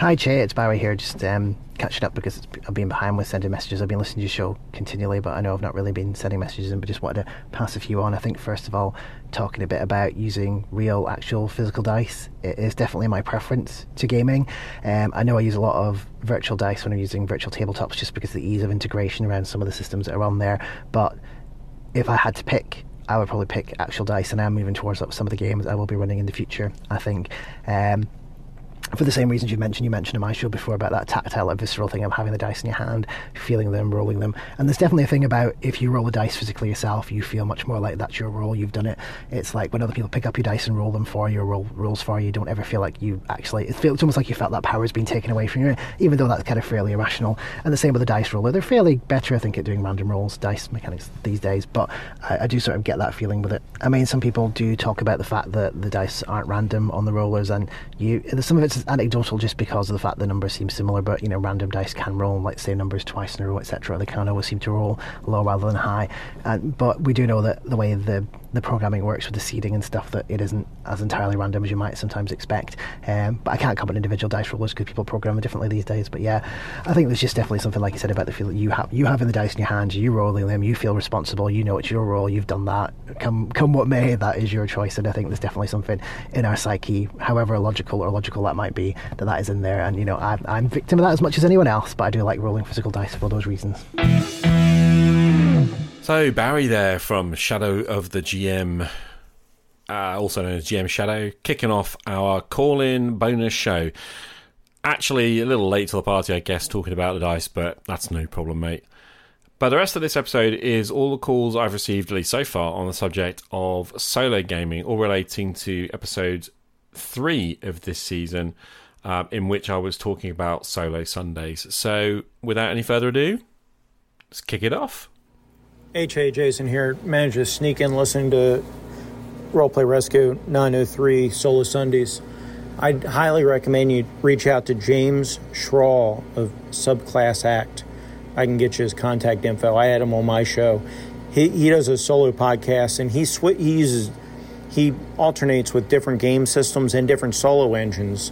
Hi, Che. It's Barry here. Just um, catching up because I've been behind with sending messages. I've been listening to your show continually, but I know I've not really been sending messages in, but just wanted to pass a few on. I think, first of all, talking a bit about using real, actual physical dice. It is definitely my preference to gaming. Um, I know I use a lot of virtual dice when I'm using virtual tabletops just because of the ease of integration around some of the systems that are on there, but if I had to pick, I would probably pick actual dice, and I'm moving towards some of the games I will be running in the future. I think. Um, for the same reasons you mentioned, you mentioned in my show before about that tactile, like, visceral thing of having the dice in your hand, feeling them, rolling them. And there's definitely a thing about if you roll the dice physically yourself, you feel much more like that's your role, you've done it. It's like when other people pick up your dice and roll them for you, roll rolls for you, you don't ever feel like you actually, it feels, it's almost like you felt that power has been taken away from you, even though that's kind of fairly irrational. And the same with the dice roller. They're fairly better, I think, at doing random rolls, dice mechanics these days, but I, I do sort of get that feeling with it. I mean, some people do talk about the fact that the dice aren't random on the rollers, and you, some of it's anecdotal just because of the fact the numbers seem similar, but you know, random dice can roll, like say numbers twice in a row, etc. They can always seem to roll low rather than high. And, but we do know that the way the the programming works with the seeding and stuff that it isn't as entirely random as you might sometimes expect. Um, but I can't comment on individual dice rollers because people program differently these days. But yeah, I think there's just definitely something like you said about the feel that you have you having the dice in your hands, you rolling them, you feel responsible, you know it's your role, you've done that. Come come what may, that is your choice. And I think there's definitely something in our psyche, however illogical or logical that might be, that that is in there. And you know, I'm, I'm victim of that as much as anyone else. But I do like rolling physical dice for those reasons. So Barry there from Shadow of the GM, uh, also known as GM Shadow, kicking off our call-in bonus show. Actually, a little late to the party, I guess, talking about the dice, but that's no problem, mate. But the rest of this episode is all the calls I've received, at least so far, on the subject of solo gaming, all relating to episode three of this season, uh, in which I was talking about solo Sundays. So, without any further ado, let's kick it off. HA Jason here. Managed to sneak in listening to Roleplay Rescue 903 Solo Sundays. I'd highly recommend you reach out to James Schrawl of Subclass Act. I can get you his contact info. I had him on my show. He, he does a solo podcast and he sw- he uses he alternates with different game systems and different solo engines,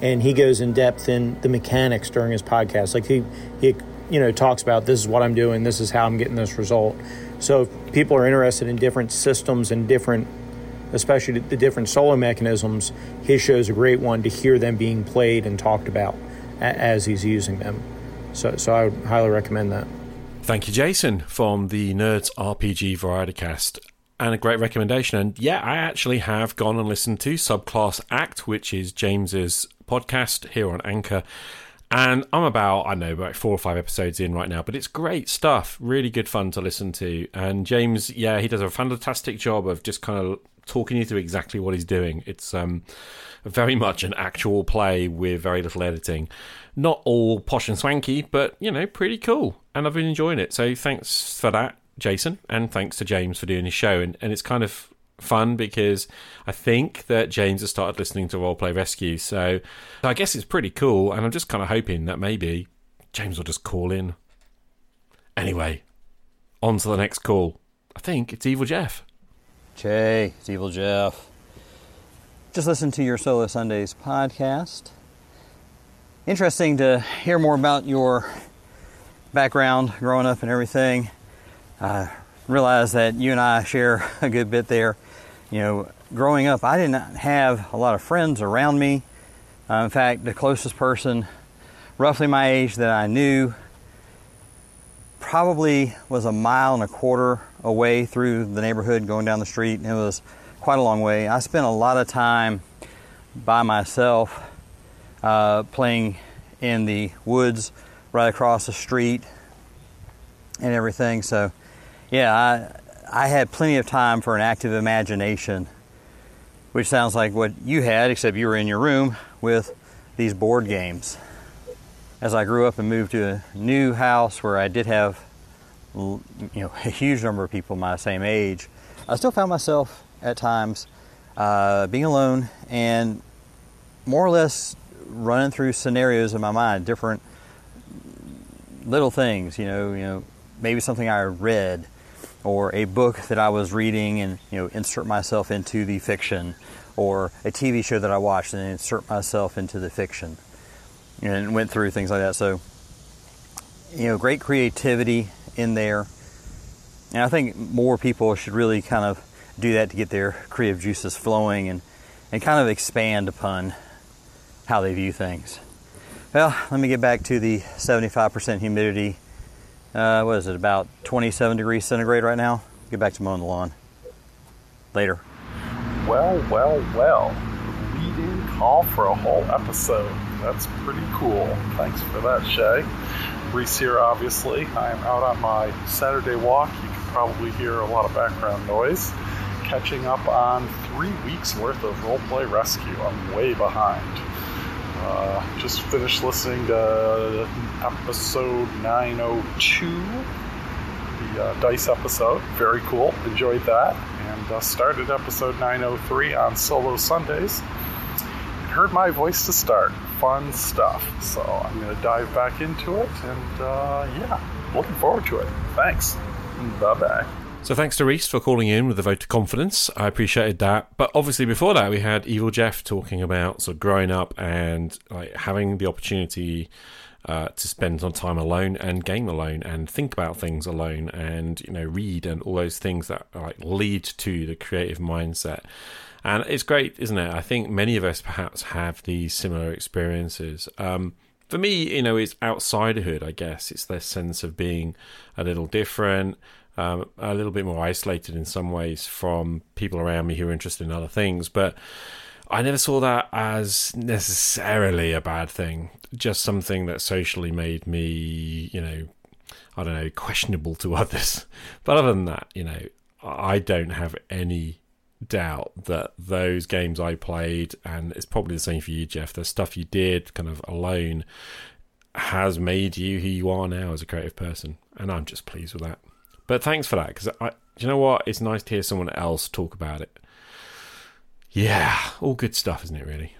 and he goes in depth in the mechanics during his podcast. Like he he you know talks about this is what I'm doing, this is how I'm getting this result. So if people are interested in different systems and different, especially the different solo mechanisms, his show is a great one to hear them being played and talked about as he's using them. So so I would highly recommend that. Thank you, Jason, from the Nerds RPG Variety Cast. And a great recommendation. And yeah, I actually have gone and listened to Subclass Act, which is James's podcast here on Anchor. And I'm about, I know, about four or five episodes in right now, but it's great stuff. Really good fun to listen to. And James, yeah, he does a fantastic job of just kind of talking you through exactly what he's doing. It's um, very much an actual play with very little editing. Not all posh and swanky, but, you know, pretty cool. And I've been enjoying it. So thanks for that, Jason. And thanks to James for doing his show. And, and it's kind of fun because I think that James has started listening to Roleplay Rescue. So I guess it's pretty cool. And I'm just kind of hoping that maybe James will just call in. Anyway, on to the next call. I think it's Evil Jeff. Che, it's Evil Jeff. Just listen to your Solo Sundays podcast. Interesting to hear more about your background growing up and everything. I realize that you and I share a good bit there. You know, growing up, I did not have a lot of friends around me. Uh, in fact, the closest person, roughly my age, that I knew probably was a mile and a quarter away through the neighborhood going down the street. It was quite a long way. I spent a lot of time by myself uh, playing in the woods right across the street and everything. So, yeah, I, I had plenty of time for an active imagination, which sounds like what you had, except you were in your room with these board games. As I grew up and moved to a new house where I did have you know a huge number of people my same age, I still found myself at times uh, being alone and more or less running through scenarios in my mind, different little things. You know, you know, maybe something I read or a book that I was reading, and you know, insert myself into the fiction, or a TV show that I watched and insert myself into the fiction. and went through things like that. So, you know, great creativity in there. And I think more people should really kind of do that to get their creative juices flowing and, and kind of expand upon how they view things. Well, let me get back to the 75% humidity. Uh, what is it, about 27 degrees centigrade right now? Get back to mowing the lawn. Later. Well, well, well. Leading call for a whole episode. That's pretty cool. Thanks for that, Che. Reese here, obviously. I am out on my Saturday walk. You can probably hear a lot of background noise. Catching up on three weeks worth of roleplay rescue. I'm way behind. Uh, just finished listening to episode 902, the uh, Dice episode. Very cool. Enjoyed that. And uh, started episode 903 on Solo Sundays. Heard my voice to start. Fun stuff. So I'm going to dive back into it. And uh, yeah, looking forward to it. Thanks. Bye bye. So thanks to Reese for calling in with a vote of confidence. I appreciated that. But obviously before that we had Evil Jeff talking about sort of growing up and like having the opportunity uh, to spend some time alone and game alone and think about things alone and you know read and all those things that like lead to the creative mindset. And it's great, isn't it? I think many of us perhaps have these similar experiences. Um, for me, you know, it's outsiderhood, I guess. It's this sense of being a little different, um, a little bit more isolated in some ways from people around me who are interested in other things. But I never saw that as necessarily a bad thing, just something that socially made me, you know, I don't know, questionable to others. But other than that, you know, I don't have any doubt that those games I played, and it's probably the same for you, Jeff, the stuff you did kind of alone has made you who you are now as a creative person. And I'm just pleased with that. But thanks for that, because I, you know what? It's nice to hear someone else talk about it. Yeah, all good stuff, isn't it, really?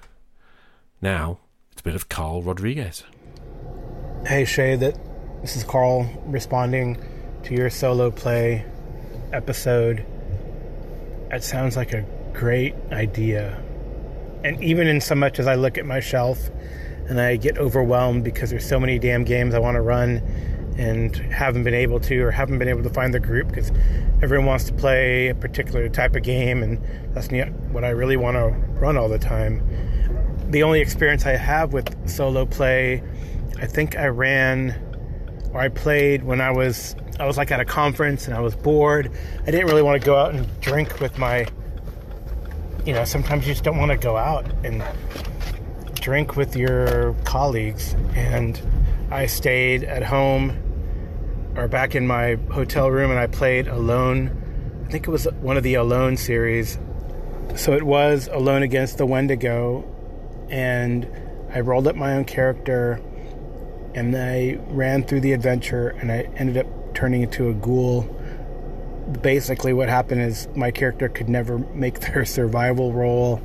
Now, it's a bit of Karl Rodriguez. Hey, Che, that this is Karl responding to your solo play episode. It sounds like a great idea. And even in so much as I look at my shelf and I get overwhelmed because there's so many damn games I want to run and haven't been able to or haven't been able to find the group because everyone wants to play a particular type of game and that's what I really want to run all the time. The only experience I have with solo play, I think I ran or I played when I was I was like at a conference and I was bored. I didn't really want to go out and drink with my you know, sometimes you just don't want to go out and drink with your colleagues and I stayed at home or back in my hotel room and I played Alone. I think it was one of the Alone series. So it was Alone Against the Wendigo, and I rolled up my own character and I ran through the adventure and I ended up turning into a ghoul. Basically, what happened is my character could never make their survival roll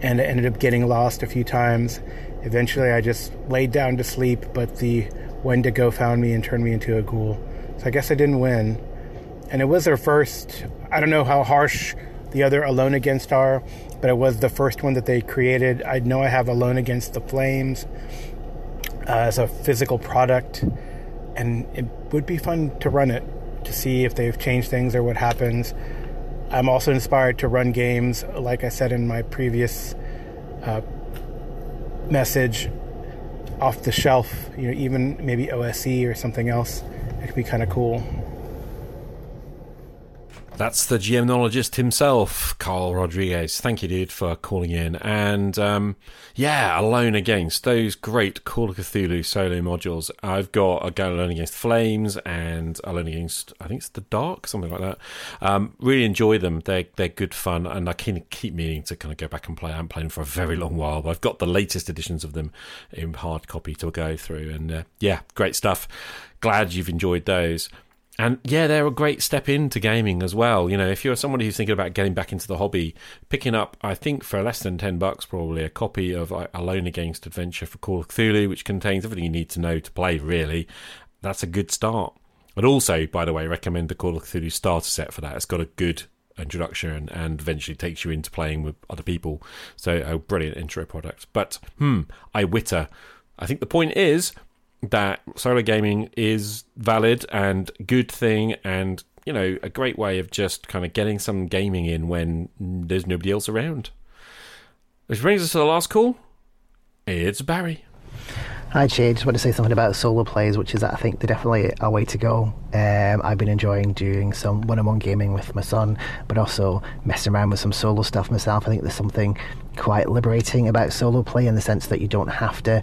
and I ended up getting lost a few times. Eventually, I just laid down to sleep, but the Wendigo found me and turned me into a ghoul. So I guess I didn't win. And it was their first, I don't know how harsh the other Alone Against are, but it was the first one that they created. I know I have Alone Against the Flames uh, as a physical product, and it would be fun to run it to see if they've changed things or what happens. I'm also inspired to run games, like I said in my previous uh, message, off the shelf. You know, even maybe OSE or something else. It could be kind of cool. That's the GMnologist himself, Karl Rodriguez. Thank you, dude, for calling in. And um, yeah, Alone Against those great Call of Cthulhu solo modules. I've got a go Alone Against Flames and Alone Against, I think it's The Dark, something like that. Um, really enjoy them. They're they're good fun, and I keep meaning to kind of go back and play. I haven't played for a very long while, but I've got the latest editions of them in hard copy to go through. And uh, yeah, great stuff. Glad you've enjoyed those. And yeah, they're a great step into gaming as well. You know, if you're somebody who's thinking about getting back into the hobby, picking up, I think for less than 10 bucks, probably a copy of Alone Against Adventure for Call of Cthulhu, which contains everything you need to know to play, really, that's a good start. I'd also, by the way, recommend the Call of Cthulhu starter set for that. It's got a good introduction and, eventually takes you into playing with other people. So, a brilliant intro product. But, hmm, I Witter I think the point is that solo gaming is valid and good thing and you know a great way of just kind of getting some gaming in when there's nobody else around. Which brings us to the last call. It's Barry. Hi, Che. Just want to say something about solo plays, which is that I think they're definitely a way to go. Um, I've been enjoying doing some one-on-one gaming with my son, but also messing around with some solo stuff myself. I think there's something quite liberating about solo play in the sense that you don't have to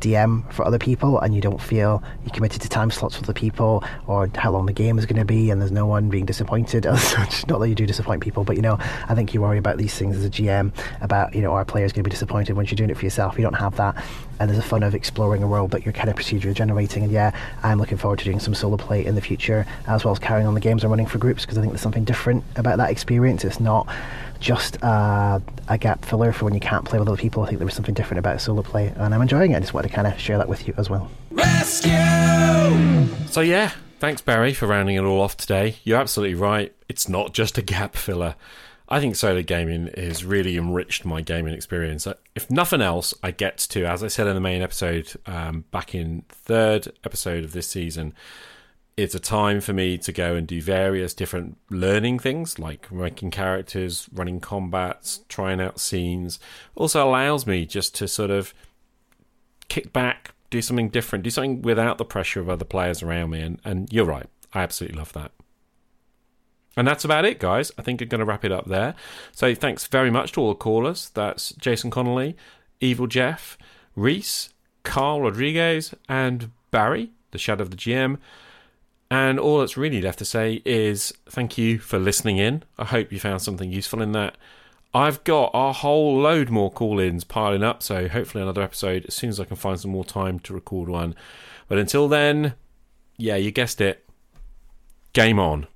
DM for other people and you don't feel you're committed to time slots with the people or how long the game is going to be and there's no one being disappointed as such. Not that you do disappoint people, but you know, I think you worry about these things as a GM about, you know, our players going to be disappointed once you're doing it for yourself. You don't have that. And there's a fun of exploring a world that you're kind of procedure generating. And yeah, I'm looking forward to doing some solo play in the future as well as carrying on the games I'm running for groups because I think there's something different about that experience. It's not just uh, a gap filler for when you can't play with other people. I think there was something different about solo play, and I'm enjoying it. I just wanted to kind of share that with you as well. Rescue! So, yeah, thanks, Barry, for rounding it all off today. You're absolutely right. It's not just a gap filler. I think solo gaming has really enriched my gaming experience. Uh, if nothing else, I get to, as I said in the main episode, um, back in third episode of this season, it's a time for me to go and do various different learning things like making characters, running combats, trying out scenes. Also allows me just to sort of kick back, do something different, do something without the pressure of other players around me. And, and you're right, I absolutely love that. And that's about it, guys. I think I'm going to wrap it up there. So thanks very much to all the callers. That's Jason Connolly, Evil Jeff, Reese, Karl Rodriguez, and Barry, the Shadow of the GM. And all that's really left to say is thank you for listening in. I hope you found something useful in that. I've got a whole load more call ins piling up, so hopefully another episode as soon as I can find some more time to record one. But until then, yeah, you guessed it. Game on.